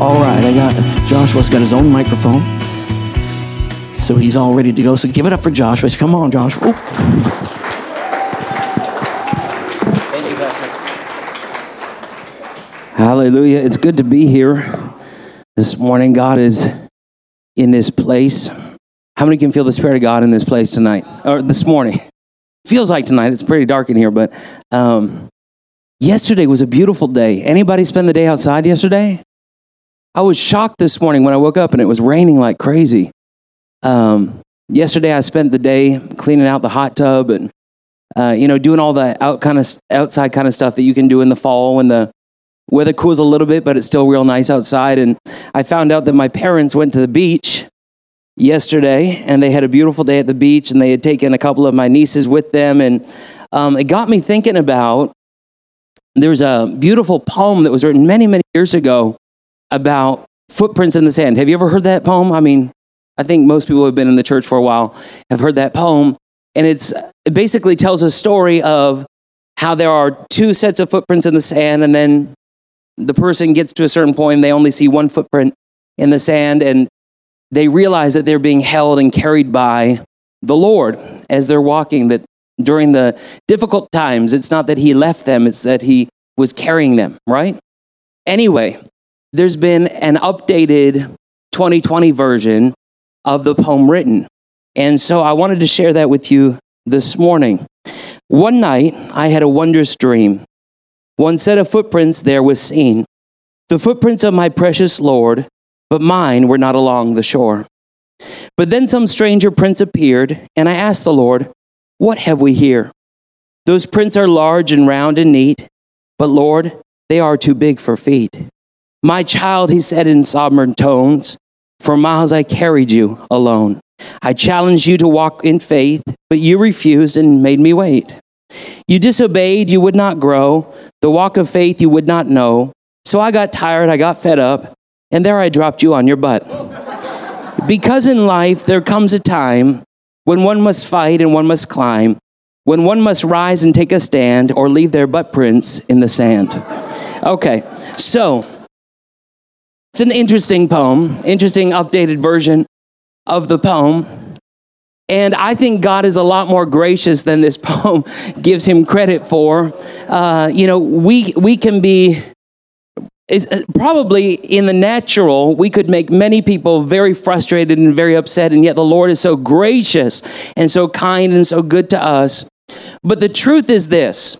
All right, I got Joshua's got his own microphone. So he's all ready to go. So give it up for Joshua. Come on, Joshua. Oh. Thank you, Pastor. Hallelujah. It's good to be here this morning. God is in this place. How many can feel the Spirit of God in this place tonight or this morning? Feels like tonight. It's pretty dark in here, but um, yesterday was a beautiful day. Anybody spend the day outside yesterday? I was shocked this morning when I woke up and it was raining like crazy. Um, yesterday, I spent the day cleaning out the hot tub and uh, you know doing all the out kind of outside kind of stuff that you can do in the fall when the weather cools a little bit, but it's still real nice outside. And I found out that my parents went to the beach yesterday and they had a beautiful day at the beach and they had taken a couple of my nieces with them and um, it got me thinking about there's a beautiful poem that was written many many years ago about footprints in the sand. Have you ever heard that poem? I mean i think most people who have been in the church for a while have heard that poem. And it's it basically tells a story of how there are two sets of footprints in the sand and then the person gets to a certain point and they only see one footprint in the sand and they realize that they're being held and carried by the Lord as they're walking, that during the difficult times, it's not that He left them, it's that He was carrying them, right? Anyway, there's been an updated 2020 version of the poem written. And so I wanted to share that with you this morning. One night, I had a wondrous dream. One set of footprints there was seen, the footprints of my precious Lord but mine were not along the shore. But then some stranger prince appeared, and I asked the Lord, What have we here? Those prints are large and round and neat, but Lord, they are too big for feet. My child, he said in sovereign tones, for miles I carried you alone. I challenged you to walk in faith, but you refused and made me wait. You disobeyed, you would not grow. The walk of faith you would not know. So I got tired, I got fed up, and there I dropped you on your butt. Because in life there comes a time when one must fight and one must climb, when one must rise and take a stand or leave their butt prints in the sand. Okay, so it's an interesting poem, interesting updated version of the poem. And I think God is a lot more gracious than this poem gives him credit for. Uh, you know, we, we can be uh, probably in the natural, we could make many people very frustrated and very upset, and yet the Lord is so gracious and so kind and so good to us. But the truth is this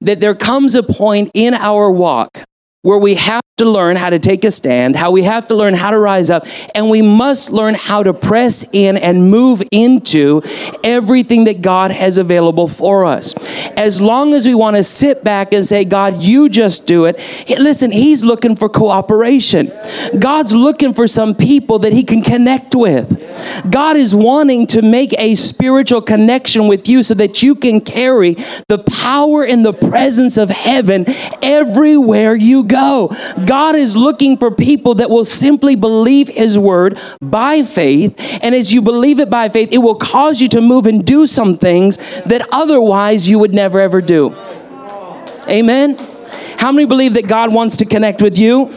that there comes a point in our walk where we have to learn how to take a stand, how we have to learn how to rise up, and we must learn how to press in and move into everything that God has available for us. As long as we want to sit back and say, God, you just do it, listen, He's looking for cooperation. God's looking for some people that He can connect with. God is wanting to make a spiritual connection with you so that you can carry the power and the presence of heaven everywhere you go. God is looking for people that will simply believe His word by faith. And as you believe it by faith, it will cause you to move and do some things that otherwise you would never ever do. Amen. How many believe that God wants to connect with you?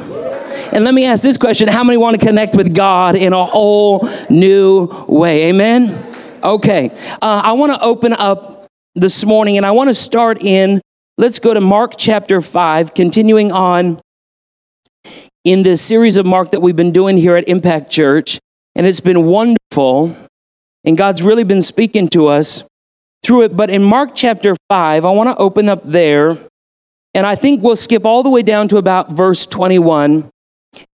And let me ask this question How many want to connect with God in a whole new way? Amen? Okay. Uh, I want to open up this morning and I want to start in, let's go to Mark chapter 5, continuing on in this series of Mark that we've been doing here at Impact Church. And it's been wonderful. And God's really been speaking to us through it. But in Mark chapter 5, I want to open up there. And I think we'll skip all the way down to about verse 21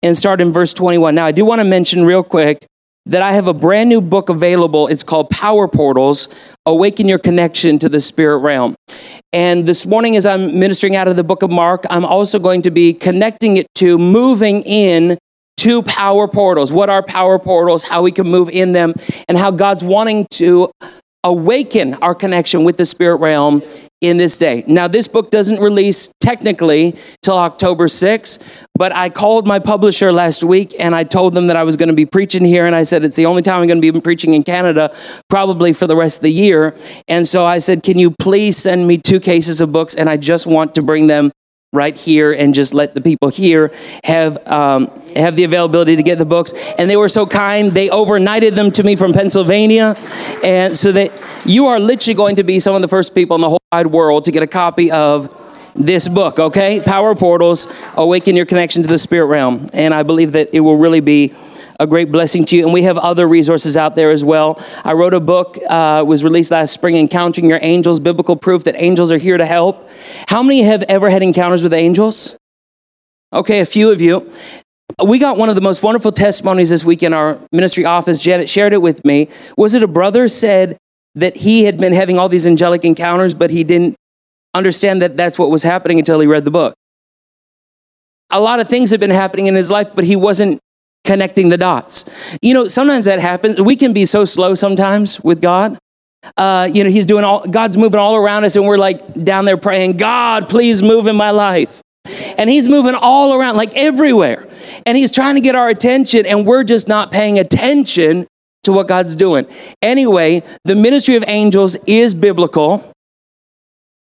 and start in verse 21. Now, I do want to mention real quick that I have a brand new book available. It's called Power Portals Awaken Your Connection to the Spirit Realm. And this morning, as I'm ministering out of the book of Mark, I'm also going to be connecting it to moving in to power portals. What are power portals? How we can move in them, and how God's wanting to awaken our connection with the spirit realm in this day. Now, this book doesn't release technically till October 6th, but I called my publisher last week and I told them that I was going to be preaching here. And I said, it's the only time I'm going to be preaching in Canada, probably for the rest of the year. And so I said, can you please send me two cases of books? And I just want to bring them right here and just let the people here have um, have the availability to get the books. And they were so kind they overnighted them to me from pennsylvania. And so that you are literally going to be some of the first people in the whole wide world to get a copy of this book okay? Power portals awaken your connection to the spirit realm. And i believe that it will really be a great blessing to you. And we have other resources out there as well. I wrote a book, uh, was released last spring, Encountering Your Angels, Biblical Proof that Angels Are Here to Help. How many have ever had encounters with angels? Okay, a few of you. We got one of the most wonderful testimonies this week in our ministry office. Janet shared it with me. Was it a brother said that he had been having all these angelic encounters, but he didn't understand that that's what was happening until he read the book? A lot of things had been happening in his life, but he wasn't connecting the dots. You know, sometimes that happens. We can be so slow sometimes with God. Uh, you know, He's doing all, God's moving all around us, and we're like down there praying, God, please move in my life. And He's moving all around, like everywhere. And He's trying to get our attention, and we're just not paying attention to what God's doing. Anyway, the ministry of angels is biblical.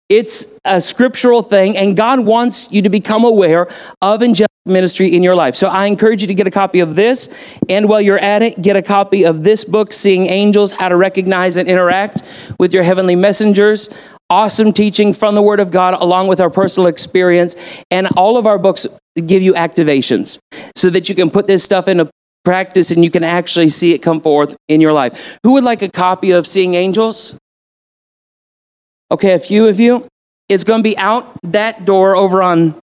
It's a scriptural thing, and God wants you to become aware of angelic ministry in your life. So I encourage you to get a copy of this, and while you're at it, get a copy of this book, Seeing Angels How to Recognize and Interact with Your Heavenly Messengers. Awesome teaching from the Word of God, along with our personal experience. And all of our books give you activations so that you can put this stuff into practice and you can actually see it come forth in your life. Who would like a copy of Seeing Angels? Okay, a few of you. It's going to be out that door over on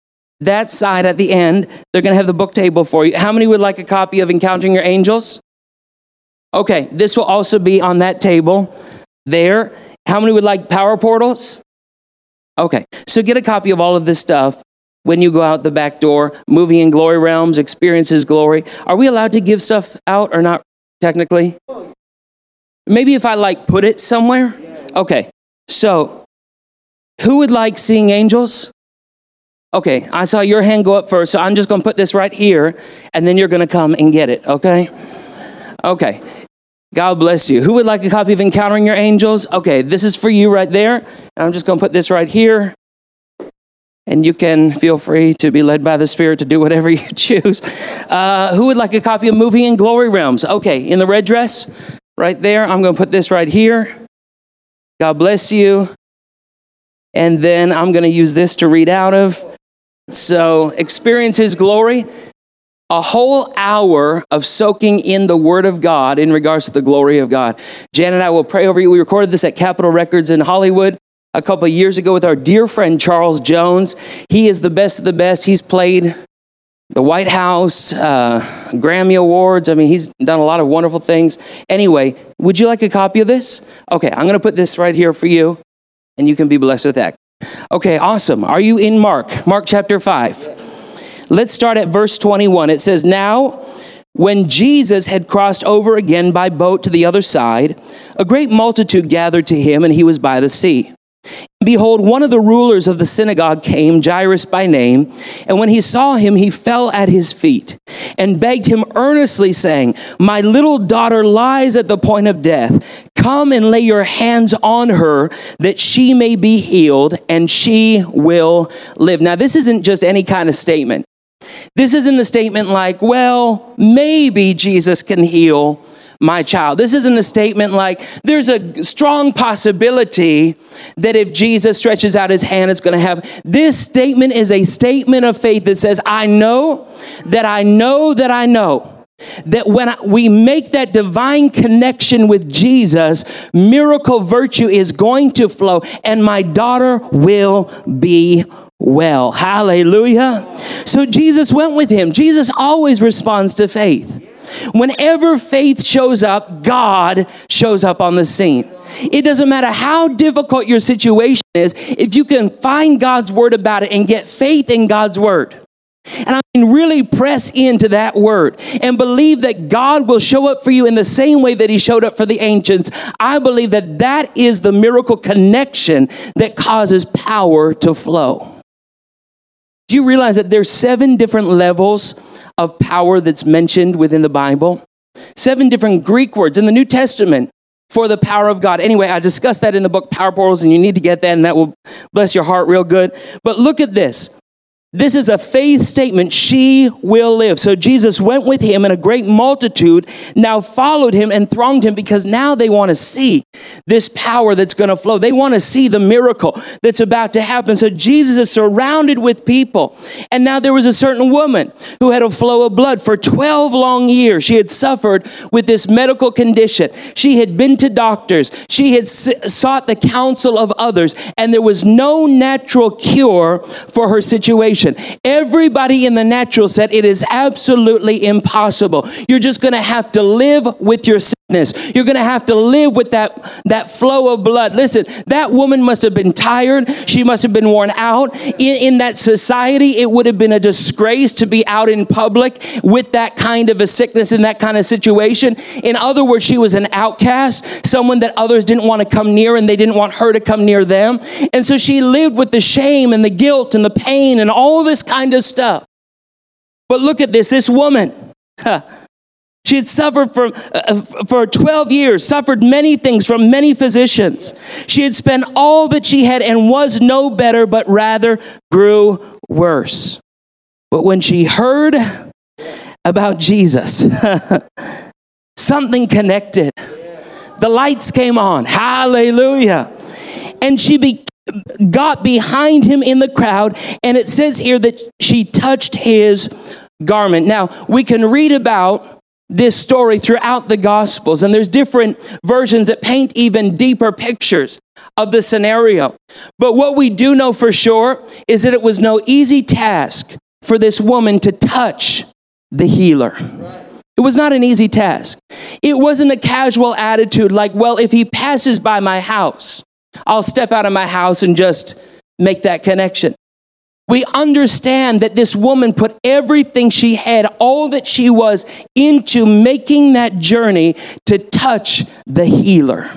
that side at the end. They're going to have the book table for you. How many would like a copy of Encountering Your Angels? Okay, this will also be on that table there. How many would like power portals? Okay, so get a copy of all of this stuff when you go out the back door. Moving in glory realms, experiences glory. Are we allowed to give stuff out or not technically? Maybe if I like put it somewhere? Okay, so, who would like seeing angels? Okay, I saw your hand go up first, so I'm just to put this right here, and then you're to come and get it, okay? Okay. God bless you. Who would like a copy of Encountering Your Angels? Okay, this is for you right there. And I'm just to put this right here. And you can feel free to be led by the Spirit to do whatever you choose. Uh, who would like a copy of Moving in Glory Realms? Okay, in the red dress, right there. I'm to put this right here. God bless you. And then I'm going to use this to read out of. So, experience His glory. A whole hour of soaking in the Word of God in regards to the glory of God. Jan and I will pray over you. We recorded this at Capitol Records in Hollywood a couple years ago with our dear friend Charles Jones. He is the best of the best. He's played the White House, uh, Grammy Awards. I mean, he's done a lot of wonderful things. Anyway, would you like a copy of this? Okay, I'm going to put this right here for you, and you can be blessed with that. Okay, awesome. Are you in Mark? Mark chapter 5. Let's start at verse 21. It says, Now, when Jesus had crossed over again by boat to the other side, a great multitude gathered to him, and he was by the sea. Behold, one of the rulers of the synagogue came, Jairus by name, and when he saw him, he fell at his feet and begged him earnestly, saying, My little daughter lies at the point of death. Come and lay your hands on her that she may be healed and she will live. Now, this isn't just any kind of statement. This isn't a statement like, well, maybe Jesus can heal my child. This isn't a statement like there's a strong possibility that if Jesus stretches out his hand, it's going to happen. This statement is a statement of faith that says, I know that I know that I know that when we make that divine connection with Jesus, miracle virtue is going to flow, and my daughter will be well. Hallelujah. So Jesus went with him. Jesus always responds to faith. Whenever faith shows up, God shows up on the scene. It doesn't matter how difficult your situation is, if you can find God's word about it and get faith in God's word. And I mean, really press into that word and believe that God will show up for you in the same way that He showed up for the ancients. I believe that that is the miracle connection that causes power to flow. Do you realize that there's seven different levels of power that's mentioned within the Bible? Seven different Greek words in the New Testament for the power of God. Anyway, I discussed that in the book Power Portals, and you need to get that, and that will bless your heart real good. But look at this this is a faith statement. She will live. So Jesus went with him, and a great multitude now followed him and thronged him because now they want to see this power that's going to flow. They want to see the miracle that's about to happen. So Jesus is surrounded with people. And now there was a certain woman who had a flow of blood for 12 long years. She had suffered with this medical condition. She had been to doctors. She had sought the counsel of others, and there was no natural cure for her situation. Everybody in the natural said it is absolutely impossible. You're just going to have to live with your sickness. You're going to have to live with that, that flow of blood. Listen, that woman must have been tired. She must have been worn out. In, in that society, it would have been a disgrace to be out in public with that kind of a sickness in that kind of situation. In other words, she was an outcast, someone that others didn't want to come near and they didn't want her to come near them. And so she lived with the shame and the guilt and the pain and all all this kind of stuff. But look at this this woman. She had suffered for, uh, for 12 years, suffered many things from many physicians. She had spent all that she had and was no better, but rather grew worse. But when she heard about Jesus, something connected. The lights came on. Hallelujah. And she be, got behind him in the crowd, and it says here that she touched his garment. Now, we can read about this story throughout the Gospels, and there's different versions that paint even deeper pictures of the scenario. But what we do know for sure is that it was no easy task for this woman to touch the healer. It was not an easy task. It wasn't a casual attitude like, well, if he passes by my house, I'll step out of my house and just make that connection. We understand that this woman put everything she had, all that she was, into making that journey to touch the healer.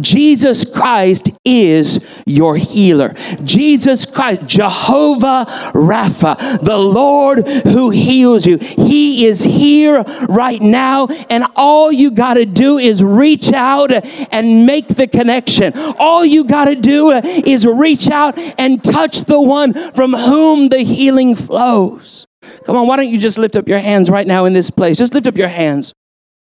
Jesus Christ is your healer. Jesus Christ, Jehovah Rapha, the Lord who heals you. He is here right now, and all you got to do is reach out and make the connection. All you got to do is reach out and touch the one from whom the healing flows. Come on, why don't you just lift up your hands right now in this place? Just lift up your hands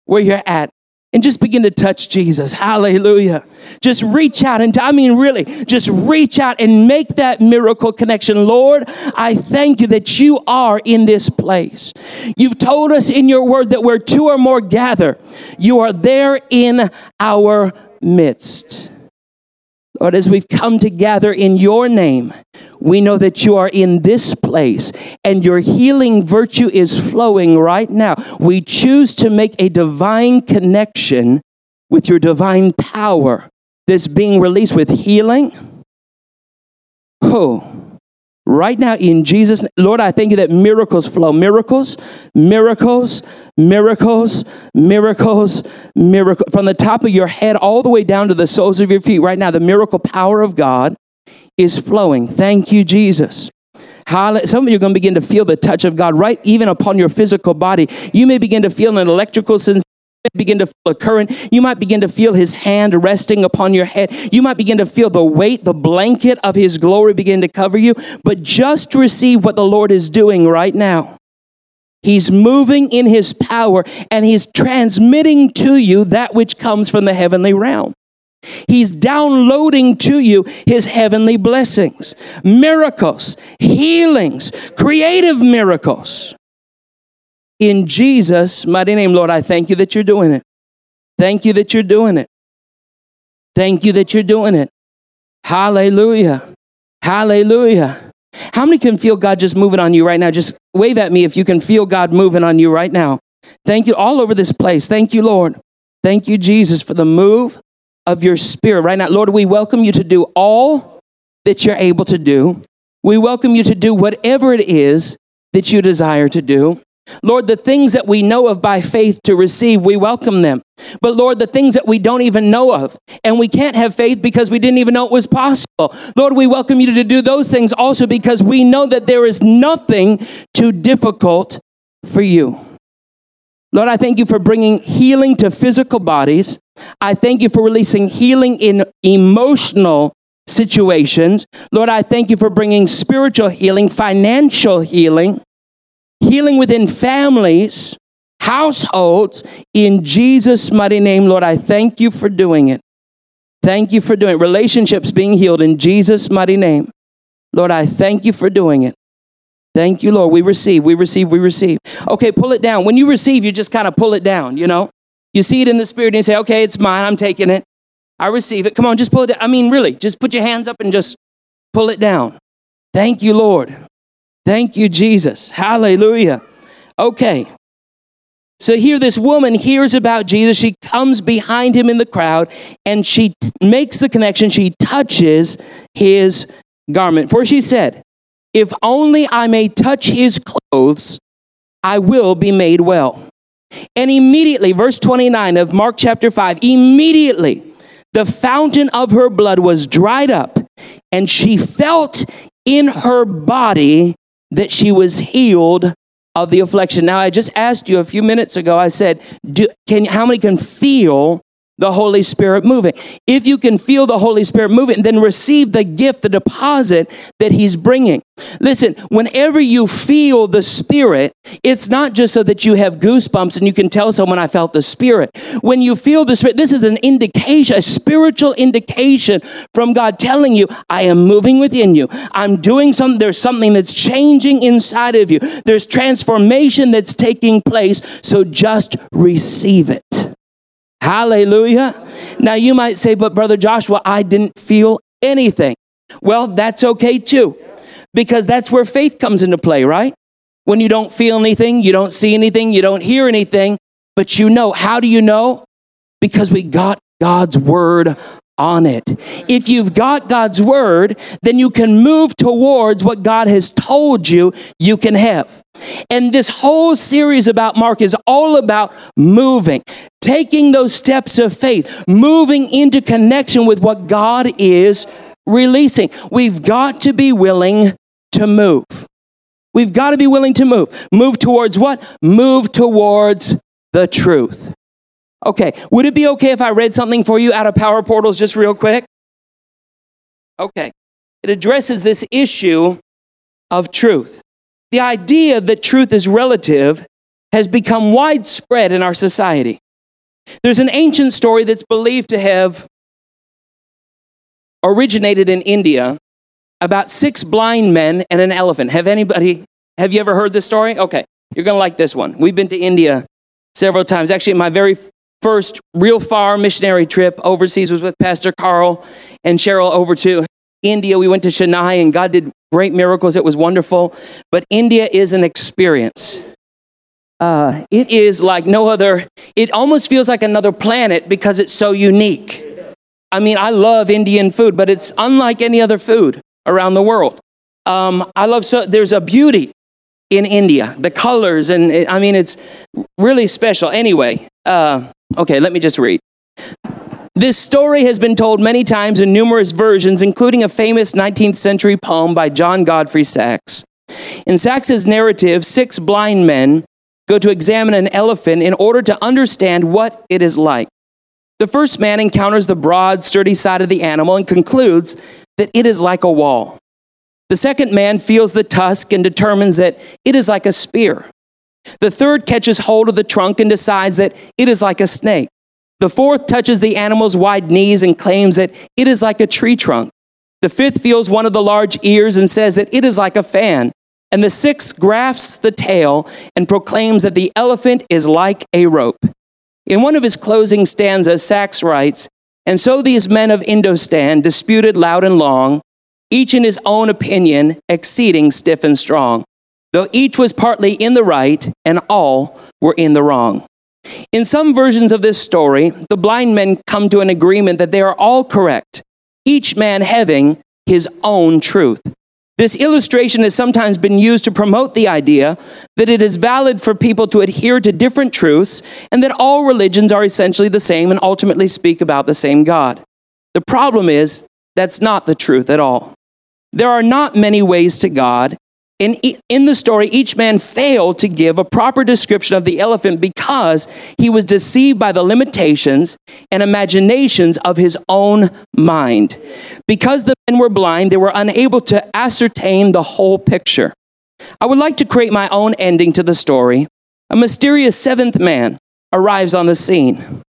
where you're at and just begin to touch Jesus. Hallelujah. Just reach out and I mean really, just reach out and make that miracle connection. Lord, I thank you that you are in this place. You've told us in your word that where two or more gather, you are there in our midst. Lord, as we've come together in your name, we know that you are in this place and your healing virtue is flowing right now. We choose to make a divine connection with your divine power that's being released with healing. Oh, right now in Jesus, Lord, I thank you that miracles flow. Miracles, miracles, miracles, miracles, miracles. From the top of your head all the way down to the soles of your feet. Right now, the miracle power of God is flowing. Thank you, Jesus. Some of you are going to begin to feel the touch of God right even upon your physical body. You may begin to feel an electrical sensation begin to feel a current. You might begin to feel his hand resting upon your head. You might begin to feel the weight, the blanket of his glory begin to cover you. But just receive what the Lord is doing right now. He's moving in his power and he's transmitting to you that which comes from the heavenly realm. He's downloading to you his heavenly blessings, miracles, healings, creative miracles. In Jesus' mighty name, Lord, I thank you that you're doing it. Thank you that you're doing it. Thank you that you're doing it. Hallelujah. Hallelujah. How many can feel God just moving on you right now? Just wave at me if you can feel God moving on you right now. Thank you all over this place. Thank you, Lord. Thank you, Jesus, for the move of your spirit right now. Lord, we welcome you to do all that you're able to do. We welcome you to do whatever it is that you desire to do. Lord, the things that we know of by faith to receive, we welcome them. But Lord, the things that we don't even know of, and we can't have faith because we didn't even know it was possible. Lord, we welcome you to do those things also because we know that there is nothing too difficult for you. Lord, I thank you for bringing healing to physical bodies. I thank you for releasing healing in emotional situations. Lord, I thank you for bringing spiritual healing, financial healing healing within families, households, in Jesus' mighty name, Lord. I thank you for doing it. Thank you for doing it. Relationships being healed in Jesus' mighty name. Lord, I thank you for doing it. Thank you, Lord. We receive, we receive, we receive. Okay, pull it down. When you receive, you just kind of pull it down, you know? You see it in the spirit and you say, okay, it's mine. I'm taking it. I receive it. Come on, just pull it down. I mean, really, just put your hands up and just pull it down. Thank you, Lord. Thank you, Jesus. Hallelujah. Okay. So here, this woman hears about Jesus. She comes behind him in the crowd and she t- makes the connection. She touches his garment. For she said, If only I may touch his clothes, I will be made well. And immediately, verse 29 of Mark chapter 5, immediately the fountain of her blood was dried up, and she felt in her body that she was healed of the affliction. Now, I just asked you a few minutes ago, I said, do, can, how many can feel the Holy Spirit moving. If you can feel the Holy Spirit moving, then receive the gift, the deposit that He's bringing. Listen, whenever you feel the Spirit, it's not just so that you have goosebumps and you can tell someone I felt the Spirit. When you feel the Spirit, this is an indication, a spiritual indication from God telling you, I am moving within you. I'm doing something, there's something that's changing inside of you. There's transformation that's taking place. So just receive it. Hallelujah. Now you might say, but Brother Joshua, I didn't feel anything. Well, that's okay too, because that's where faith comes into play, right? When you don't feel anything, you don't see anything, you don't hear anything, but you know. How do you know? Because we got God's word on it. If you've got God's word, then you can move towards what God has told you you can have. And this whole series about Mark is all about moving, taking those steps of faith, moving into connection with what God is releasing. We've got to be willing to move. We've got to be willing to move. Move towards what? Move towards the truth. Okay, would it be okay if I read something for you out of Power Portals just real quick? Okay, it addresses this issue of truth. The idea that truth is relative has become widespread in our society. There's an ancient story that's believed to have originated in India about six blind men and an elephant. Have anybody, have you ever heard this story? Okay, you're gonna like this one. We've been to India several times. Actually, my very first real far missionary trip overseas was with Pastor Carl and Cheryl over to India. We went to Chennai and God did great miracles. It was wonderful. But India is an experience. Uh, it is like no other, it almost feels like another planet because it's so unique. I mean, I love Indian food, but it's unlike any other food around the world. Um, I love so there's a beauty in India, the colors, and it, I mean, it's really special. Anyway, uh, Okay, let me just read. This story has been told many times in numerous versions, including a famous 19th century poem by John Godfrey Saxe. In Saxe's narrative, six blind men go to examine an elephant in order to understand what it is like. The first man encounters the broad, sturdy side of the animal and concludes that it is like a wall. The second man feels the tusk and determines that it is like a spear. The third catches hold of the trunk and decides that it is like a snake. The fourth touches the animal's wide knees and claims that it is like a tree trunk. The fifth feels one of the large ears and says that it is like a fan. And the sixth grasps the tail and proclaims that the elephant is like a rope. In one of his closing stanzas, Saxe writes, And so these men of Indostan disputed loud and long, each in his own opinion, exceeding stiff and strong. though each was partly in the right and all were in the wrong. In some versions of this story, the blind men come to an agreement that they are all correct, each man having his own truth. This illustration has sometimes been used to promote the idea that it is valid for people to adhere to different truths and that all religions are essentially the same and ultimately speak about the same God. The problem is, that's not the truth at all. There are not many ways to God, in, in the story, each man failed to give a proper description of the elephant because he was deceived by the limitations and imaginations of his own mind. Because the men were blind, they were unable to ascertain the whole picture. I would like to create my own ending to the story. A mysterious seventh man arrives on the scene.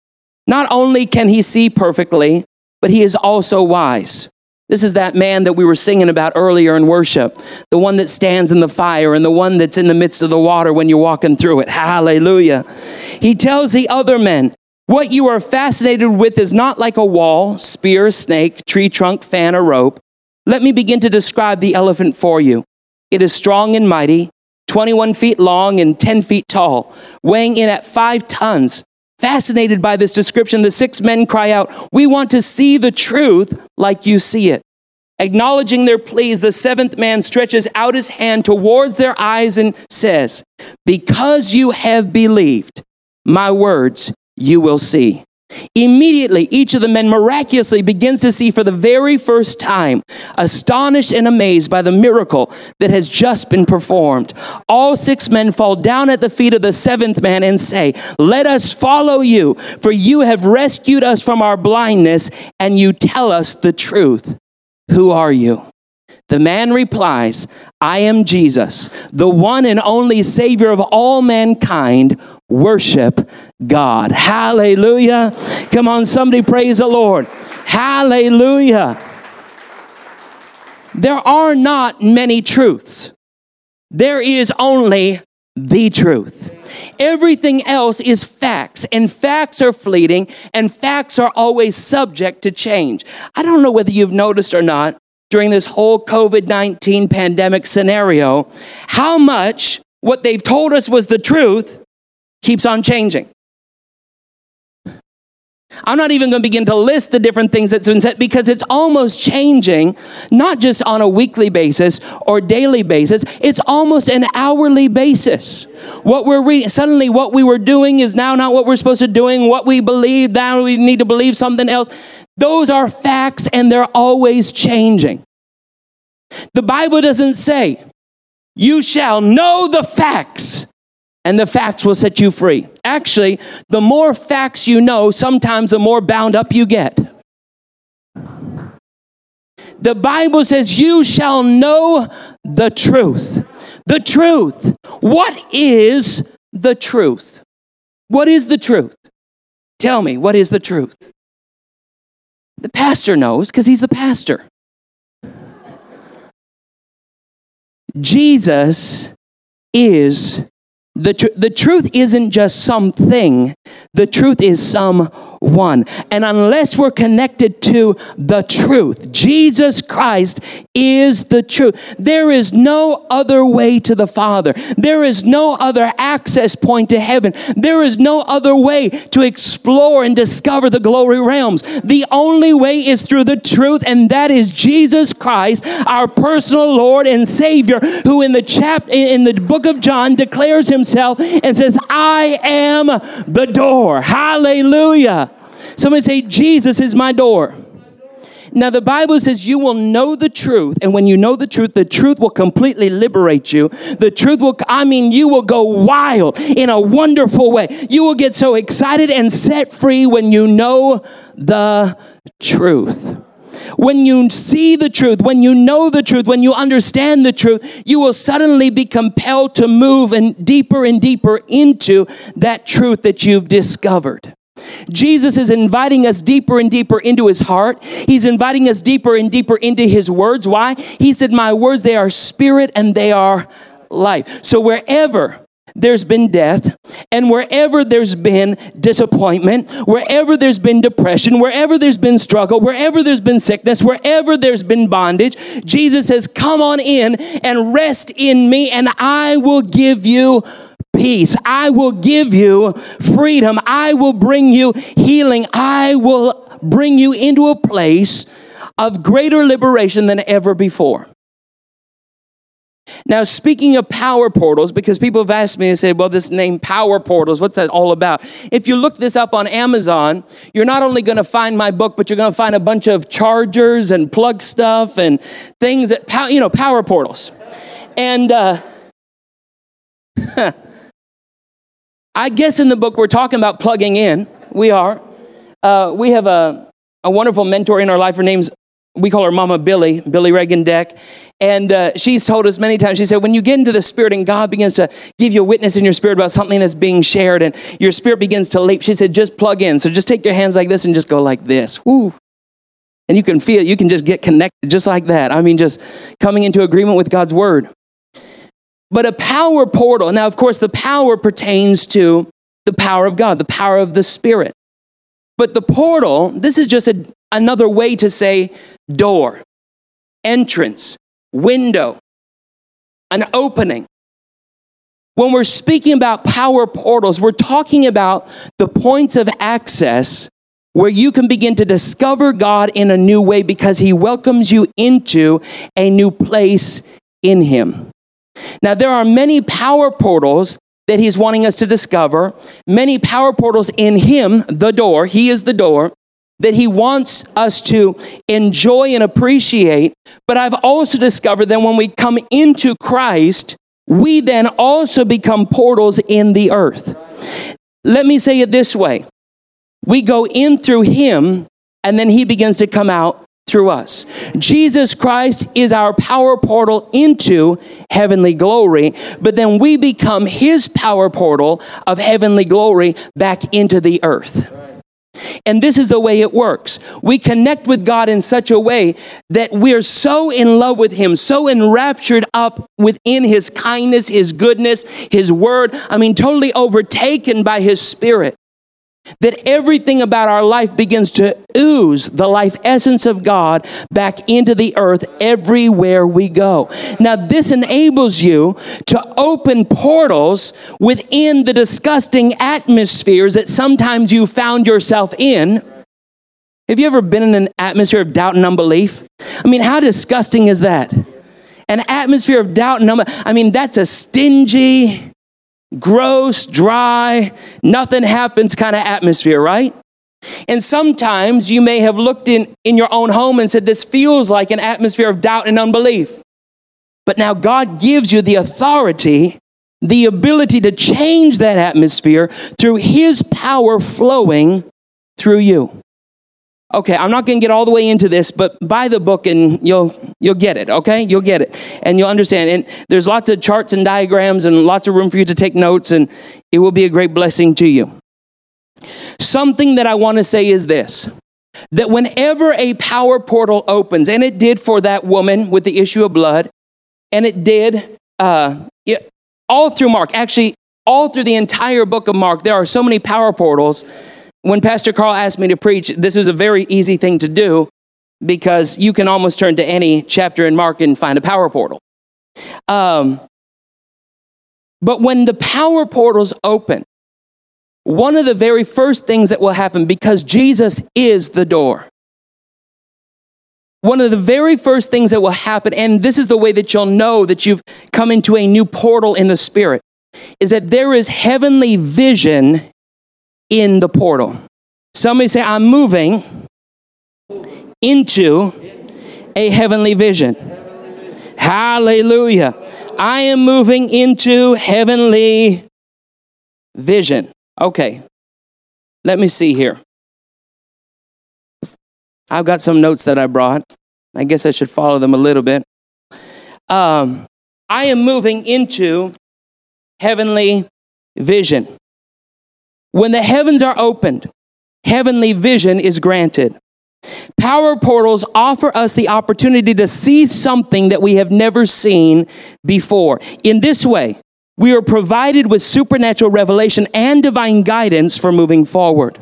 Not only can he see perfectly, but he is also wise. This is that man that we were singing about earlier in worship, the one that stands in the fire and the one that's in the midst of the water when you're walking through it. Hallelujah. He tells the other men, What you are fascinated with is not like a wall, spear, snake, tree trunk, fan, or rope. Let me begin to describe the elephant for you. It is strong and mighty, 21 feet long and 10 feet tall, weighing in at five tons. Fascinated by this description, the six men cry out, We want to see the truth like you see it. Acknowledging their pleas, the seventh man stretches out his hand towards their eyes and says, Because you have believed my words, you will see. Immediately, each of the men miraculously begins to see for the very first time, astonished and amazed by the miracle that has just been performed. All six men fall down at the feet of the seventh man and say, Let us follow you, for you have rescued us from our blindness, and you tell us the truth. Who are you? The man replies, I am Jesus, the one and only Savior of all mankind. Worship God. Hallelujah. Come on, somebody praise the Lord. Hallelujah. There are not many truths, there is only the truth. Everything else is facts, and facts are fleeting, and facts are always subject to change. I don't know whether you've noticed or not, during this whole COVID 19 pandemic scenario how much what they've told us was the truth keeps on changing. I'm not even going to begin to list the different things that's been said because it's almost changing, not just on a weekly basis or daily basis, it's almost an hourly basis. What we're reading, suddenly what we were doing is now not what we're supposed to doing, what we believe, now we need to believe something else. Those are facts and they're always changing. The Bible doesn't say, you shall know the facts and the facts will set you free. Actually, the more facts you know, sometimes the more bound up you get. The Bible says, You shall know the truth. The truth. What is the truth? What is the truth? Tell me, what is the truth? The pastor knows because he's the pastor. Jesus is the, tr- the truth isn't just something, the truth is someone. And unless we're connected to the truth, Jesus Christ is the truth. There is no other way to the Father. There is no other access point to heaven. There is no other way to explore and discover the glory realms. The only way is through the truth, and that is Jesus Christ, our personal Lord and Savior, who in the chap in the book of John declares himself and says, I am the door. Hallelujah. Somebody say, Jesus is my door. Now, the Bible says you will know the truth, and when you know the truth, the truth will completely liberate you. The truth will, I mean, you will go wild in a wonderful way. You will get so excited and set free when you know the truth. When you see the truth, when you know the truth, when you understand the truth, you will suddenly be compelled to move and deeper and deeper into that truth that you've discovered. Jesus is inviting us deeper and deeper into his heart. He's inviting us deeper and deeper into his words. Why? He said, My words, they are spirit and they are life. So wherever there's been death, and wherever there's been disappointment, wherever there's been depression, wherever there's been struggle, wherever there's been sickness, wherever there's been bondage, Jesus says, Come on in and rest in me, and I will give you peace. I will give you freedom. I will bring you healing. I will bring you into a place of greater liberation than ever before. Now, speaking of power portals, because people have asked me and said, well, this name power portals, what's that all about? If you look this up on Amazon, you're not only going to find my book, but you're going to find a bunch of chargers and plug stuff and things that, you know, power portals. And, uh, I guess in the book we're talking about plugging in. We are. Uh, we have a, a wonderful mentor in our life. Her name's, we call her Mama Billy, Billy Reagan Deck. And uh, she's told us many times, she said, when you get into the Spirit and God begins to give you a witness in your spirit about something that's being shared and your spirit begins to leap, she said, just plug in. So just take your hands like this and just go like this. Woo. And you can feel. You can just get connected just like that. I mean, just coming into agreement with God's word but a power portal. Now, of course, the power pertains to the power of God, the power of the Spirit. But the portal, this is just a, another way to say door, entrance, window, an opening. When we're speaking about power portals, we're talking about the points of access where you can begin to discover God in a new way because He welcomes you into a new place in Him. Now, there are many power portals that he's wanting us to discover, many power portals in him, the door, he is the door, that he wants us to enjoy and appreciate. But I've also discovered that when we come into Christ, we then also become portals in the earth. Let me say it this way we go in through him, and then he begins to come out through us. Jesus Christ is our power portal into heavenly glory, but then we become his power portal of heavenly glory back into the earth. And this is the way it works. We connect with God in such a way that we're so in love with Him, so enraptured up within His kindness, His goodness, His word. I mean, totally overtaken by His Spirit that everything about our life begins to ooze the life essence of God back into the earth everywhere we go. Now, this enables you to open portals within the disgusting atmospheres that sometimes you found yourself in. Have you ever been in an atmosphere of doubt and unbelief? I mean, how disgusting is that? An atmosphere of doubt and unbelief. I mean, that's a stingy, gross, dry, nothing happens kind of atmosphere, right? And sometimes you may have looked in, in your own home and said, This feels like an atmosphere of doubt and unbelief. But now God gives you the authority, the ability to change that atmosphere through His power flowing through you. Okay, I'm not going to get all the way into this, but buy the book and you'll you'll get it, okay? You'll get it and you'll understand. And there's lots of charts and diagrams and lots of room for you to take notes and it will be a great blessing to you. Something that I want to say is this that whenever a power portal opens, and it did for that woman with the issue of blood, and it did uh, it, all through Mark, actually, all through the entire book of Mark, there are so many power portals when Pastor Carl asked me to preach, this was a very easy thing to do because you can almost turn to any chapter in Mark and find a power portal. Um, but when the power portals open, one of the very first things that will happen because Jesus is the door. One of the very first things that will happen, and this is the way that you'll know that you've come into a new portal in the Spirit, is that there is heavenly vision in the portal. Somebody say, I'm moving into a heavenly vision. Hallelujah. I am moving into heavenly vision. Okay, let me see here. I've got some notes that I brought. I guess I should follow them a little bit. Um, I am moving into heavenly vision. When the heavens are opened, heavenly vision is granted. Power portals offer us the opportunity to see something that we have never seen before. In this way, We are provided with supernatural revelation and divine guidance for moving forward.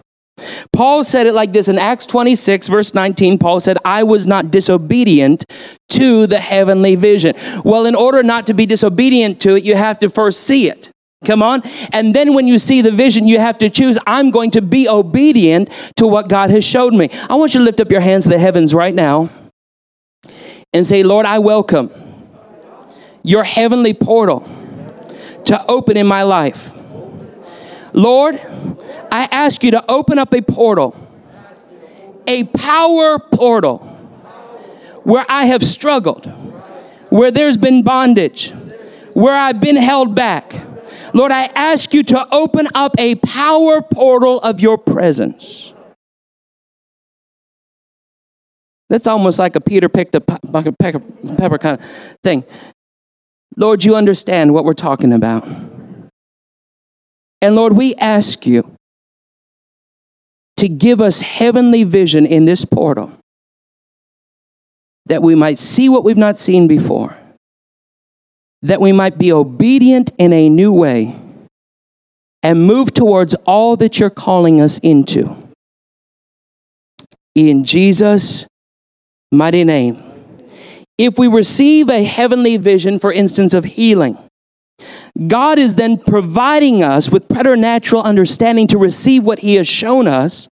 Paul said it like this in Acts 26, verse 19. Paul said, I was not disobedient to the heavenly vision. Well, in order not to be disobedient to it, you have to first see it. Come on. And then when you see the vision, you have to choose, I'm going to be obedient to what God has showed me. I want you to lift up your hands to the heavens right now and say, Lord, I welcome your heavenly portal to open in my life. Lord, I ask you to open up a portal, a power portal, where I have struggled, where there's been bondage, where I've been held back. Lord, I ask you to open up a power portal of your presence. That's almost like a Peter picked a pepper kind of thing. Lord, you understand what we're talking about. And Lord, we ask you to give us heavenly vision in this portal that we might see what we've not seen before, that we might be obedient in a new way and move towards all that you're calling us into. In Jesus' mighty name. If we receive a heavenly vision, for instance, of healing, God is then providing us with preternatural understanding to receive what He has shown us,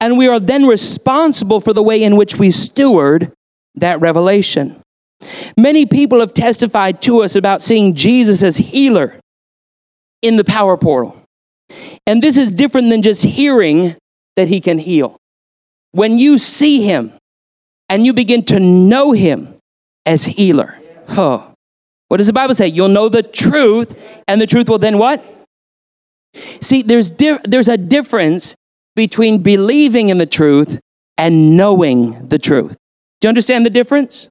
and we are then responsible for the way in which we steward that revelation. Many people have testified to us about seeing Jesus as healer in the power portal. And this is different than just hearing that He can heal. When you see Him and you begin to know Him as healer, oh, what does the Bible say? You'll know the truth, and the truth will then what? See, there's, di- there's a difference between believing in the truth and knowing the truth. Do you understand the difference?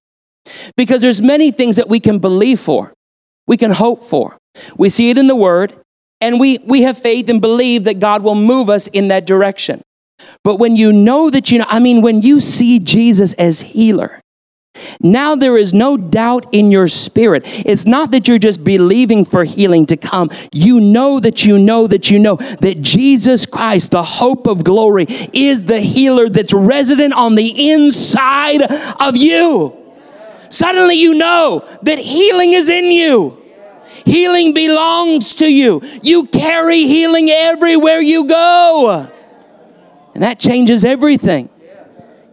Because there's many things that we can believe for, we can hope for. We see it in the Word, and we, we have faith and believe that God will move us in that direction. But when you know that you know, I mean, when you see Jesus as healer, now there is no doubt in your spirit. It's not that you're just believing for healing to come. You know that you know that you know that Jesus Christ, the hope of glory, is the healer that's resident on the inside of you. Suddenly you know that healing is in you. Healing belongs to you. You carry healing everywhere you go. And that changes everything.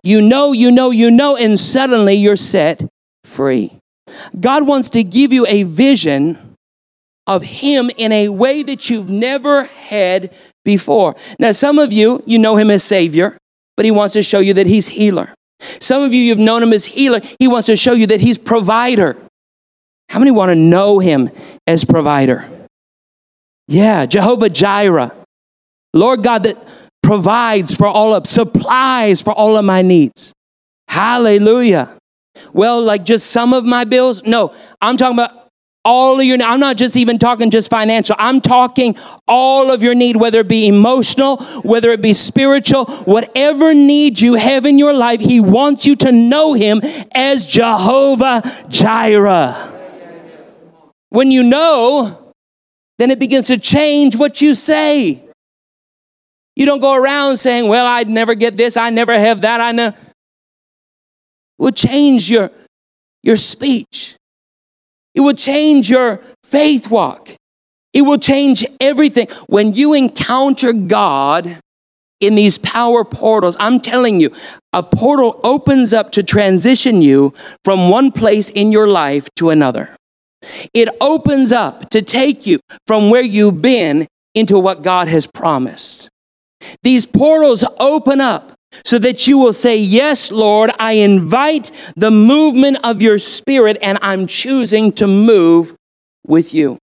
You know, you know, you know, and suddenly you're set free. God wants to give you a vision of Him in a way that you've never had before. Now, some of you, you know Him as Savior, but He wants to show you that He's healer. Some of you, you've known Him as healer. He wants to show you that He's provider. How many want to know Him as provider? Yeah, Jehovah Jireh. Lord God, that provides for all of, supplies for all of my needs. Hallelujah. Well, like just some of my bills? No, I'm talking about all of your I'm not just even talking just financial. I'm talking all of your need, whether it be emotional, whether it be spiritual, whatever need you have in your life, He wants you to know Him as Jehovah Jireh. When you know, then it begins to change what you say. You don't go around saying, Well, I'd never get this, I never have that, I know. It will change your, your speech. It will change your faith walk. It will change everything. When you encounter God in these power portals, I'm telling you, a portal opens up to transition you from one place in your life to another. It opens up to take you from where you've been into what God has promised. These portals open up so that you will say, Yes, Lord, I invite the movement of your spirit and I'm choosing to move with you.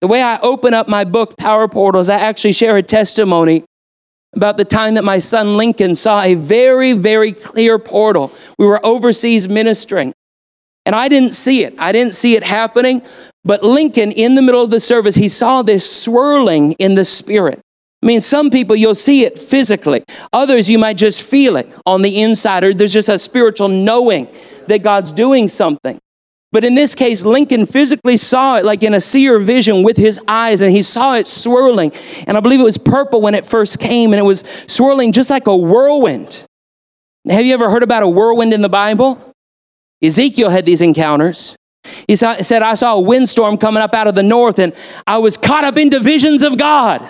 The way I open up my book, Power Portals, I actually share a testimony about the time that my son Lincoln saw a very, very clear portal. We were overseas ministering, and I didn't see it. I didn't see it happening. But Lincoln, in the middle of the service, he saw this swirling in the spirit. I mean, some people you'll see it physically, others you might just feel it on the inside, or there's just a spiritual knowing that God's doing something. But in this case, Lincoln physically saw it like in a seer vision with his eyes, and he saw it swirling. And I believe it was purple when it first came, and it was swirling just like a whirlwind. Have you ever heard about a whirlwind in the Bible? Ezekiel had these encounters. He said, I saw a windstorm coming up out of the north, and I was caught up into visions of God.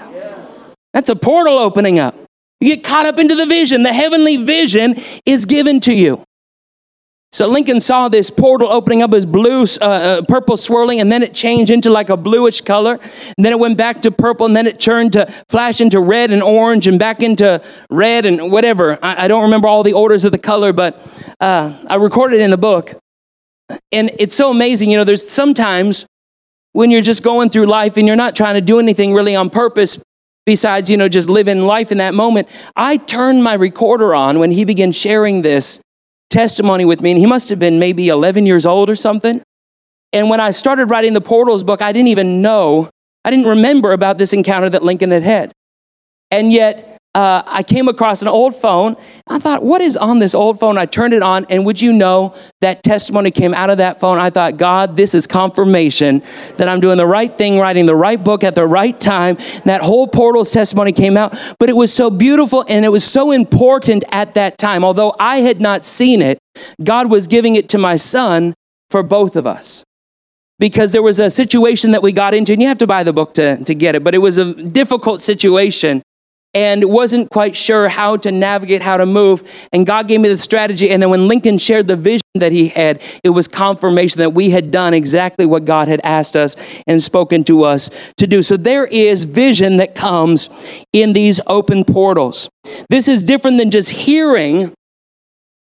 That's a portal opening up. You get caught up into the vision. The heavenly vision is given to you. So Lincoln saw this portal opening up as blue, uh, uh, purple swirling, and then it changed into like a bluish color. And then it went back to purple, and then it turned to flash into red and orange, and back into red and whatever. I, I don't remember all the orders of the color, but uh, I recorded it in the book. And it's so amazing. You know, there's sometimes when you're just going through life and you're not trying to do anything really on purpose besides, you know, just living life in that moment. I turned my recorder on when he began sharing this testimony with me, and he must have been maybe 11 years old or something. And when I started writing the Portals book, I didn't even know, I didn't remember about this encounter that Lincoln had had. And yet, uh, I came across an old phone. I thought, what is on this old phone? I turned it on, and would you know that testimony came out of that phone? I thought, God, this is confirmation that I'm doing the right thing, writing the right book at the right time. That whole portal's testimony came out, but it was so beautiful and it was so important at that time. Although I had not seen it, God was giving it to my son for both of us because there was a situation that we got into, and you have to buy the book to, to get it, but it was a difficult situation and wasn't quite sure how to navigate, how to move. And God gave me the strategy. And then when Lincoln shared the vision that he had, it was confirmation that we had done exactly what God had asked us and spoken to us to do. So there is vision that comes in these open portals. This is different than just hearing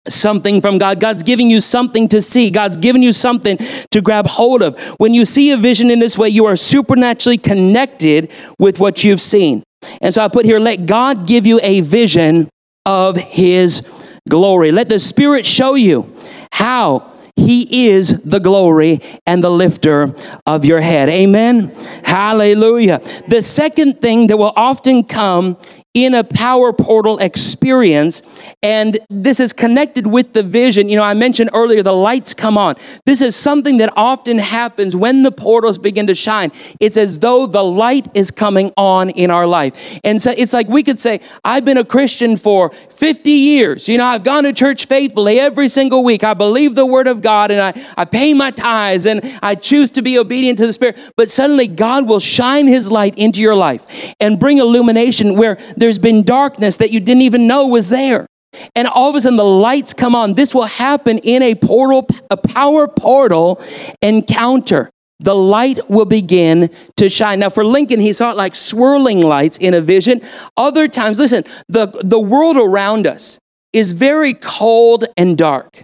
something from God. God's giving you something to see. God's giving you something to grab hold of. When you see a vision in this way, you are supernaturally connected with what you've seen. And so I put here, let God give you a vision of his glory. Let the Spirit show you how he is the glory and the lifter of your head. Amen. Hallelujah. The second thing that will often come in a power portal experience. And this is connected with the vision. You know, I mentioned earlier the lights come on. This is something that often happens when the portals begin to shine. It's as though the light is coming on in our life. And so it's like we could say, I've been a Christian for 50 years. You know, I've gone to church faithfully every single week. I believe the word of God and I, I pay my tithes and I choose to be obedient to the Spirit. But suddenly God will shine his light into your life and bring illumination where there's been darkness that you didn't even know was there. And all of a sudden the lights come on. This will happen in a portal, a power portal encounter. The light will begin to shine. Now, for Lincoln, he saw it like swirling lights in a vision. Other times, listen, the, the world around us is very cold and dark.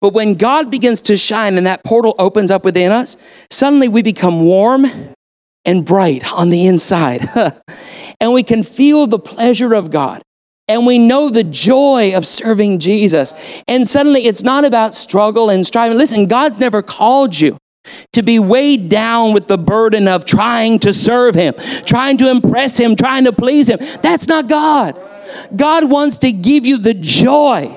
But when God begins to shine and that portal opens up within us, suddenly we become warm and bright on the inside. and we can feel the pleasure of God. And we know the joy of serving Jesus. And suddenly it's not about struggle and striving. Listen, God's never called you to be weighed down with the burden of trying to serve Him, trying to impress Him, trying to please Him. That's not God. God wants to give you the joy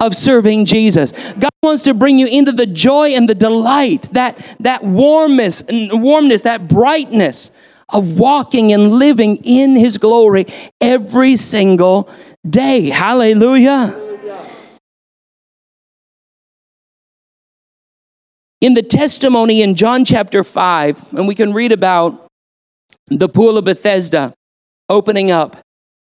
of serving Jesus. God wants to bring you into the joy and the delight, that, that warmness, warmness, that brightness of walking and living in His glory every single day. Hallelujah. In the testimony in John chapter 5, and we can read about the pool of Bethesda opening up.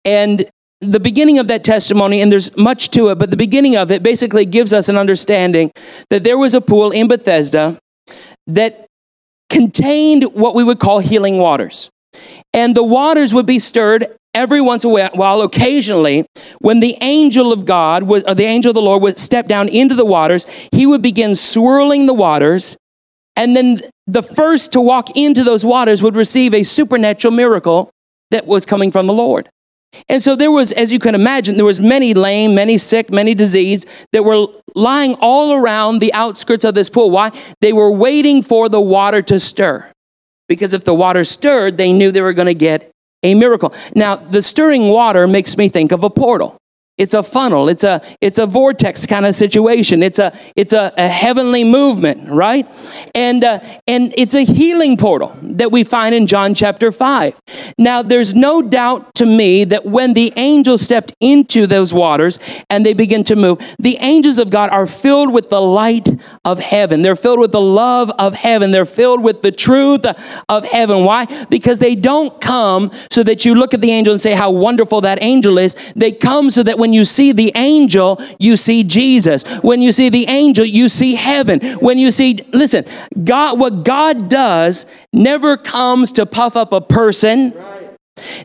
And the beginning of that testimony, and there's much to it, but the beginning of it basically gives us an understanding that there was a pool in Bethesda that contained what we would call healing waters. And the waters would be stirred every once in a while, occasionally, when the angel of God, would, or the angel of the Lord would step down into the waters, he would begin swirling the waters. And then the first to walk into those waters would receive a supernatural miracle that was coming from the Lord. And so there was, as you can imagine, there was many lame, many sick, many diseased that were lying all around the outskirts of this pool. Why? They were waiting for the water to stir. Because if the water stirred, they knew they were going to get a miracle. Now, the stirring water makes me think of a portal. It's a funnel. It's a, it's a vortex kind of situation. It's a, it's a, a heavenly movement, right? And, uh, and it's a healing portal that we find in John chapter 5. Now, there's no doubt to me that when the angels stepped into those waters and they begin to move, the angels of God are filled with the light of heaven. They're filled with the love of heaven. They're filled with the truth of heaven. Why? Because they don't come so that you look at the angel and say how wonderful that angel is. They come so that when when you see the angel, you see Jesus. When you see the angel, you see heaven. When you see, listen, God, what God does never comes to puff up a person.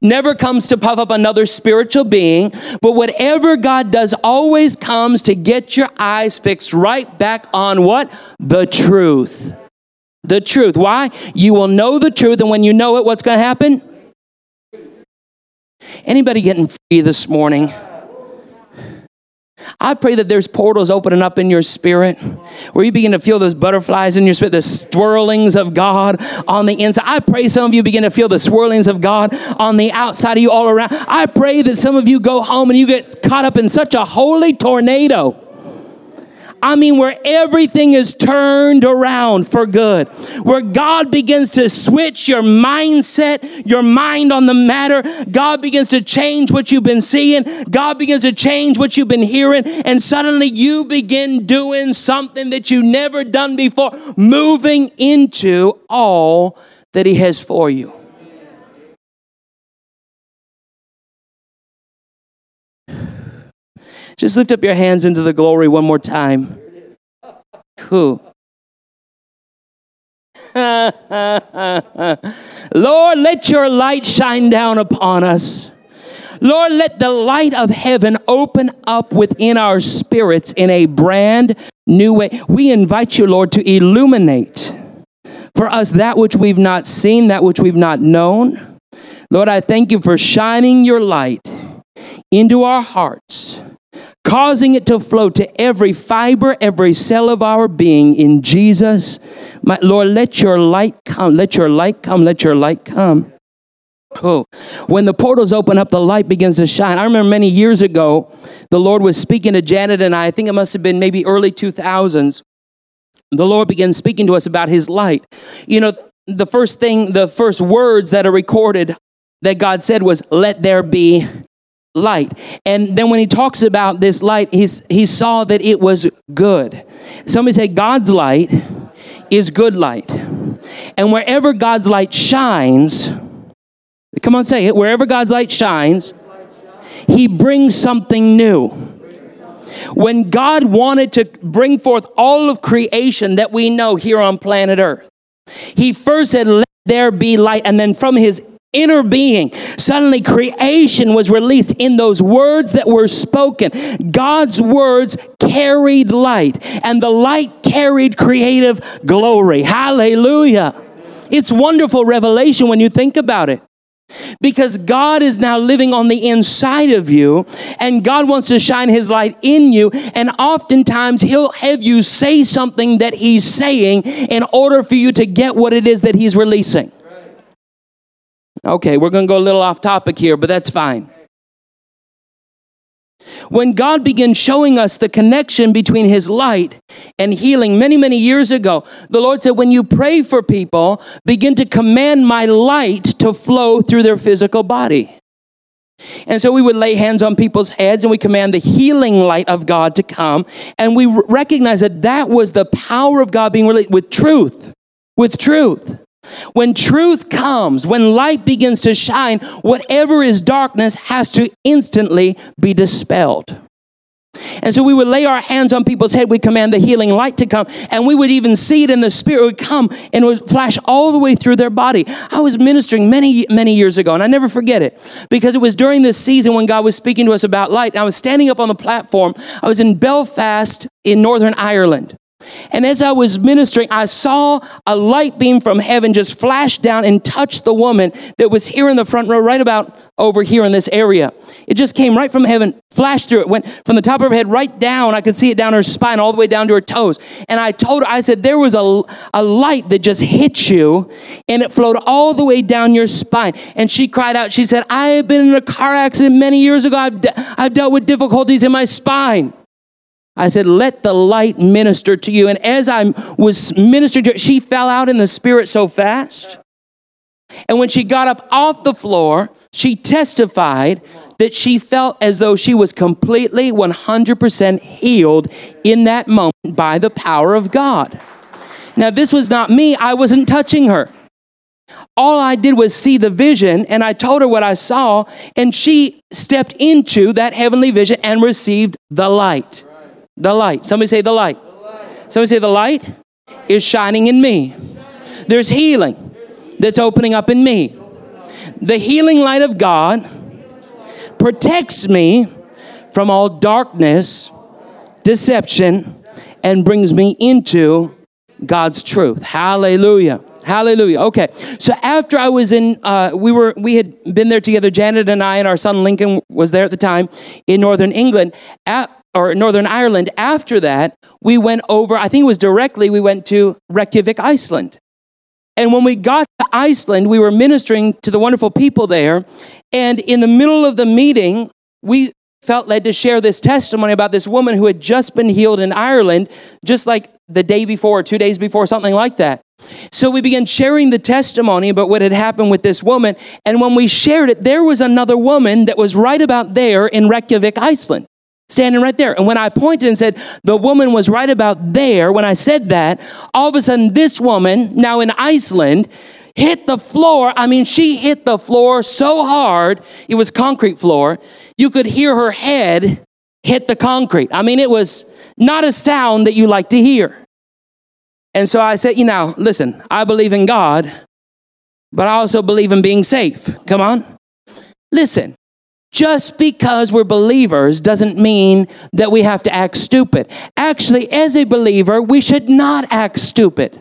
Never comes to puff up another spiritual being, but whatever God does always comes to get your eyes fixed right back on what? The truth. The truth. Why? You will know the truth, and when you know it, what's going to happen? Anybody getting free this morning? I pray that there's portals opening up in your spirit where you begin to feel those butterflies in your spirit, the swirlings of God on the inside. I pray some of you begin to feel the swirlings of God on the outside of you all around. I pray that some of you go home and you get caught up in such a holy tornado I mean, where everything is turned around for good, where God begins to switch your mindset, your mind on the matter. God begins to change what you've been seeing. God begins to change what you've been hearing. And suddenly you begin doing something that you never done before, moving into all that He has for you. Just lift up your hands into the glory one more time. Who? Lord, let your light shine down upon us. Lord, let the light of heaven open up within our spirits in a brand new way. We invite you, Lord, to illuminate for us that which we've not seen, that which we've not known. Lord, I thank you for shining your light into our hearts causing it to flow to every fiber, every cell of our being in Jesus. My Lord, let your light come, let your light come, let your light come. Oh, when the portals open up, the light begins to shine. I remember many years ago, the Lord was speaking to Janet and I. I think it must have been maybe early 2000s. The Lord began speaking to us about His light. You know, the first thing, the first words that are recorded that God said was, Let there be light. And then when he talks about this light, he's, he saw that it was good. Somebody say, God's light is good light. And wherever God's light shines, come on, say it, wherever God's light shines, he brings something new. When God wanted to bring forth all of creation that we know here on planet Earth, he first said, Let there be light. And then from his inner being. Suddenly, creation was released in those words that were spoken. God's words carried light, and the light carried creative glory. Hallelujah. It's wonderful revelation when you think about it. Because God is now living on the inside of you, and God wants to shine His light in you. And oftentimes, He'll have you say something that He's saying in order for you to get what it is that He's releasing. Okay, we're going to go a little off topic here, but that's fine. When God began showing us the connection between His light and healing many, many years ago, the Lord said, When you pray for people, begin to command my light to flow through their physical body. And so we would lay hands on people's heads and we command the healing light of God to come. And we recognize that that was the power of God being related with truth. With truth. When truth comes, when light begins to shine, whatever is darkness has to instantly be dispelled. And so we would lay our hands on people's head, we command the healing light to come, and we would even see it in the spirit it would come and would flash all the way through their body. I was ministering many, many years ago, and I never forget it because it was during this season when God was speaking to us about light. And I was standing up on the platform. I was in Belfast in Northern Ireland. And as I was ministering, I saw a light beam from heaven just flash down and touch the woman that was here in the front row, right about over here in this area. It just came right from heaven, flashed through it, went from the top of her head right down. I could see it down her spine, all the way down to her toes. And I told her, I said, there was a, a light that just hit you and it flowed all the way down your spine. And she cried out, she said, I have been in a car accident many years ago. I've, de- I've dealt with difficulties in my spine. I said, let the light minister to you. And as I was ministering to her, she fell out in the spirit so fast. And when she got up off the floor, she testified that she felt as though she was completely 100% healed in that moment by the power of God. Now, this was not me, I wasn't touching her. All I did was see the vision, and I told her what I saw, and she stepped into that heavenly vision and received the light. The light. Somebody say the light. Somebody say the light is shining in me. There's healing that's opening up in me. The healing light of God protects me from all darkness, deception, and brings me into God's truth. Hallelujah. Hallelujah. Okay. So after I was in, uh, we were, we had been there together. Janet and I and our son Lincoln was there at the time in Northern England. At, or Northern Ireland. After that, we went over, I think it was directly, we went to Reykjavik, Iceland. And when we got to Iceland, we were ministering to the wonderful people there. And in the middle of the meeting, we felt led to share this testimony about this woman who had just been healed in Ireland, just like the day before, two days before, something like that. So we began sharing the testimony about what had happened with this woman. And when we shared it, there was another woman that was right about there in Reykjavik, Iceland standing right there. And when I pointed and said the woman was right about there, when I said that, all of a sudden this woman, now in Iceland, hit the floor. I mean, she hit the floor so hard, it was concrete floor. You could hear her head hit the concrete. I mean, it was not a sound that you like to hear. And so I said, you know, listen, I believe in God, but I also believe in being safe. Come on. Listen, just because we're believers doesn't mean that we have to act stupid. Actually, as a believer, we should not act stupid.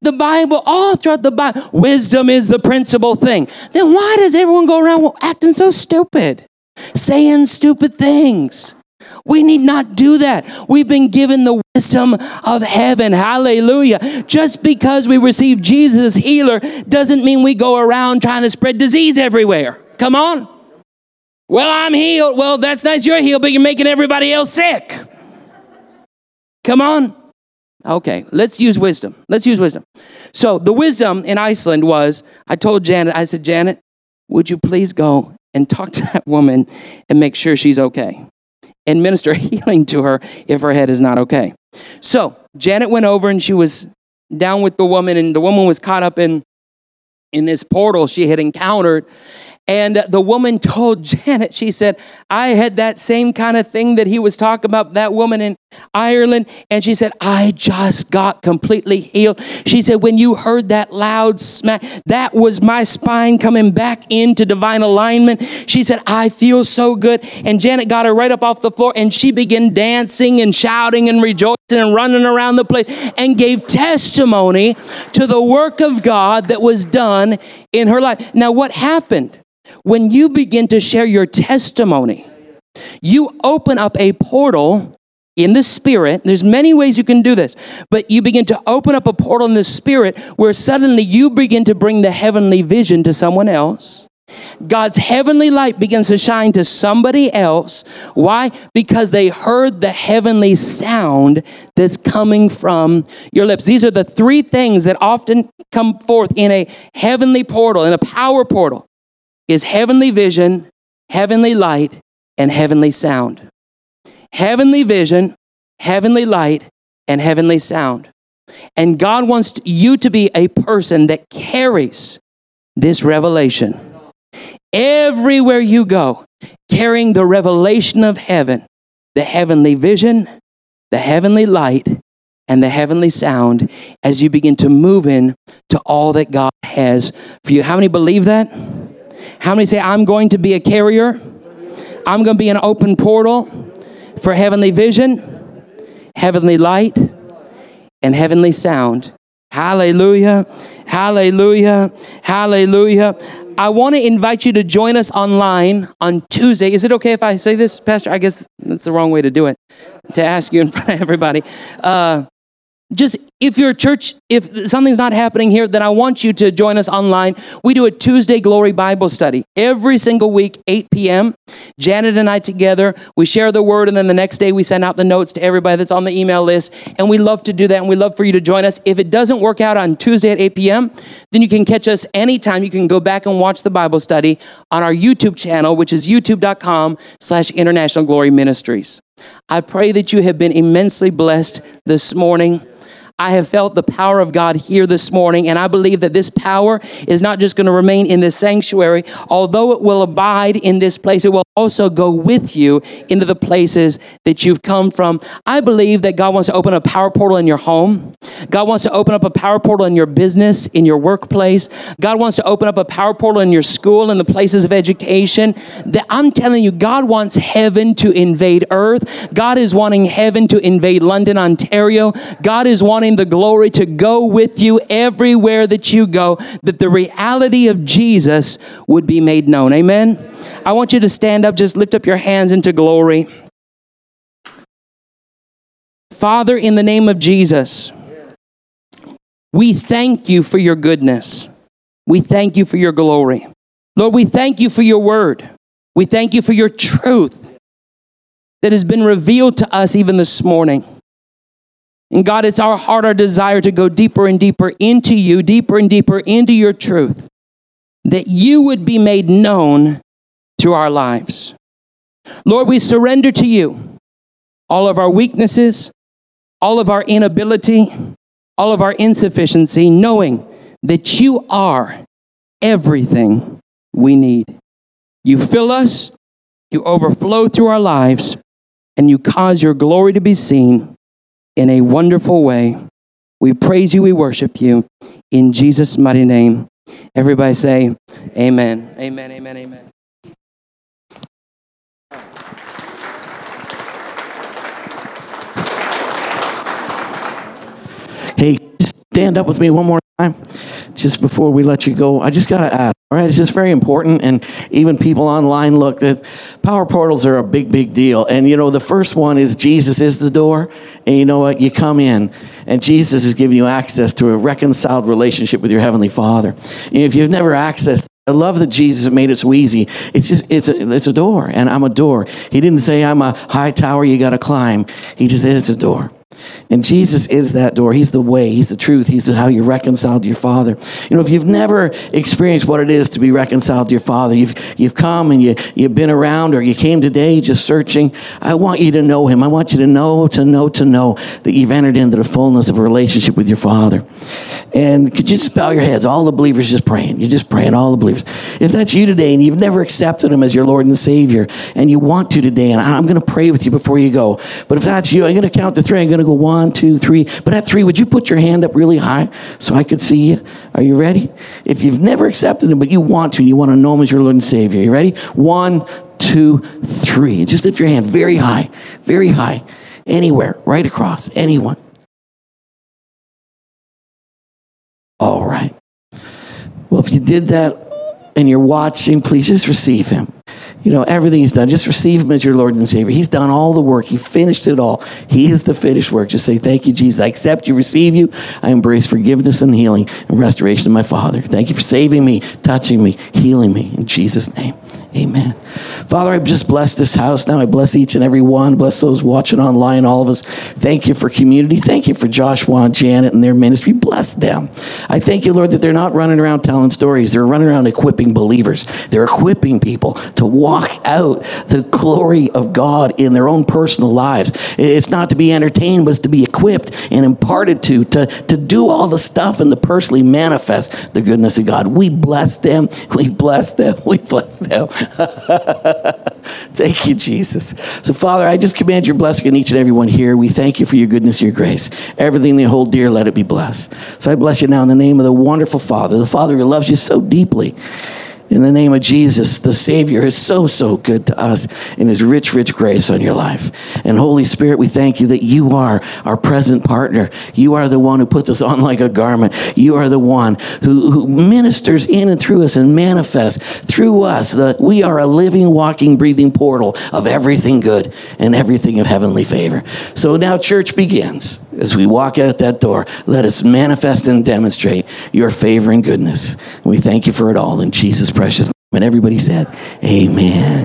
The Bible, all throughout the Bible, wisdom is the principal thing. Then why does everyone go around acting so stupid? Saying stupid things. We need not do that. We've been given the wisdom of heaven. Hallelujah. Just because we receive Jesus as healer doesn't mean we go around trying to spread disease everywhere. Come on. Well, I'm healed. Well, that's nice you're healed, but you're making everybody else sick. Come on. Okay, let's use wisdom. Let's use wisdom. So, the wisdom in Iceland was I told Janet, I said, Janet, would you please go and talk to that woman and make sure she's okay? And minister healing to her if her head is not okay. So, Janet went over and she was down with the woman, and the woman was caught up in, in this portal she had encountered. And the woman told Janet, she said, I had that same kind of thing that he was talking about, that woman in Ireland. And she said, I just got completely healed. She said, when you heard that loud smack, that was my spine coming back into divine alignment. She said, I feel so good. And Janet got her right up off the floor and she began dancing and shouting and rejoicing and running around the place and gave testimony to the work of God that was done in her life. Now, what happened? When you begin to share your testimony, you open up a portal in the spirit. There's many ways you can do this, but you begin to open up a portal in the spirit where suddenly you begin to bring the heavenly vision to someone else. God's heavenly light begins to shine to somebody else. Why? Because they heard the heavenly sound that's coming from your lips. These are the three things that often come forth in a heavenly portal, in a power portal is heavenly vision, heavenly light, and heavenly sound. Heavenly vision, heavenly light, and heavenly sound. And God wants you to be a person that carries this revelation. Everywhere you go, carrying the revelation of heaven, the heavenly vision, the heavenly light, and the heavenly sound as you begin to move in to all that God has for you. How many believe that? How many say, I'm going to be a carrier? I'm going to be an open portal for heavenly vision, heavenly light, and heavenly sound. Hallelujah. Hallelujah. Hallelujah. I want to invite you to join us online on Tuesday. Is it okay if I say this, Pastor? I guess that's the wrong way to do it, to ask you in front of everybody. Uh, just if your church, if something's not happening here, then I want you to join us online. We do a Tuesday Glory Bible study every single week, 8 p.m. Janet and I together, we share the word, and then the next day we send out the notes to everybody that's on the email list. And we love to do that, and we love for you to join us. If it doesn't work out on Tuesday at 8 p.m., then you can catch us anytime. You can go back and watch the Bible study on our YouTube channel, which is youtube.com slash international glory ministries. I pray that you have been immensely blessed this morning. I have felt the power of God here this morning, and I believe that this power is not just going to remain in this sanctuary, although it will abide in this place, it will also go with you into the places that you've come from. I believe that God wants to open a power portal in your home. God wants to open up a power portal in your business, in your workplace. God wants to open up a power portal in your school, in the places of education. That I'm telling you, God wants heaven to invade earth. God is wanting heaven to invade London, Ontario. God is wanting wanting the glory to go with you everywhere that you go, that the reality of Jesus would be made known. Amen. I want you to stand up, just lift up your hands into glory. Father, in the name of Jesus, we thank you for your goodness. We thank you for your glory. Lord, we thank you for your word. We thank you for your truth that has been revealed to us even this morning. And God, it's our heart, our desire to go deeper and deeper into you, deeper and deeper into your truth, that you would be made known through our lives. Lord, we surrender to you all of our weaknesses, all of our inability, all of our insufficiency, knowing that you are everything we need. You fill us, you overflow through our lives, and you cause your glory to be seen in a wonderful way. We praise you, we worship you in Jesus' mighty name. Everybody say, Amen. Amen, amen, amen. Stand up with me one more time just before we let you go. I just got to ask. All right, it's just very important, and even people online look that power portals are a big, big deal. And you know, the first one is Jesus is the door, and you know what? You come in, and Jesus is giving you access to a reconciled relationship with your heavenly Father. If you've never accessed I love that Jesus made it so easy. It's just it's a it's a door, and I'm a door. He didn't say I'm a high tower you got to climb. He just said it's a door. And Jesus is that door. He's the way. He's the truth. He's how you're reconciled to your Father. You know, if you've never experienced what it is to be reconciled to your Father, you've, you've come and you, you've been around or you came today just searching, I want you to know Him. I want you to know, to know, to know that you've entered into the fullness of a relationship with your Father. And could you just bow your heads? All the believers just praying. You're just praying, all the believers. If that's you today and you've never accepted Him as your Lord and Savior and you want to today, and I'm going to pray with you before you go. But if that's you, I'm going to count to three. I'm going to go one, two, three. But at three, would you put your hand up really high so I could see you? Are you ready? If you've never accepted Him, but you want to, and you want to know Him as your Lord and Savior, you ready? One, two, three. Just lift your hand very high, very high, anywhere, right across, anyone. All right. Well, if you did that and you're watching, please just receive Him you know, everything he's done. Just receive him as your Lord and Savior. He's done all the work. He finished it all. He is the finished work. Just say, Thank you, Jesus. I accept you, receive you. I embrace forgiveness and healing and restoration of my Father. Thank you for saving me, touching me, healing me. In Jesus' name. Amen. Father, I just bless this house now. I bless each and every one. Bless those watching online, all of us. Thank you for community. Thank you for Joshua and Janet and their ministry. Bless them. I thank you, Lord, that they're not running around telling stories. They're running around equipping believers. They're equipping people to walk out the glory of God in their own personal lives. It's not to be entertained, but it's to be equipped and imparted to, to, to do all the stuff and to personally manifest the goodness of God. We bless them. We bless them. We bless them. thank you, Jesus. So, Father, I just command your blessing on each and every one here. We thank you for your goodness, your grace. Everything they hold dear, let it be blessed. So I bless you now in the name of the wonderful Father, the Father who loves you so deeply In the name of Jesus, the Savior is so, so good to us in His rich, rich grace on your life. And Holy Spirit, we thank you that you are our present partner. You are the one who puts us on like a garment. You are the one who, who ministers in and through us and manifests through us that we are a living, walking, breathing portal of everything good and everything of heavenly favor. So now church begins. As we walk out that door, let us manifest and demonstrate your favor and goodness. We thank you for it all in Jesus' precious name. And everybody said, Amen.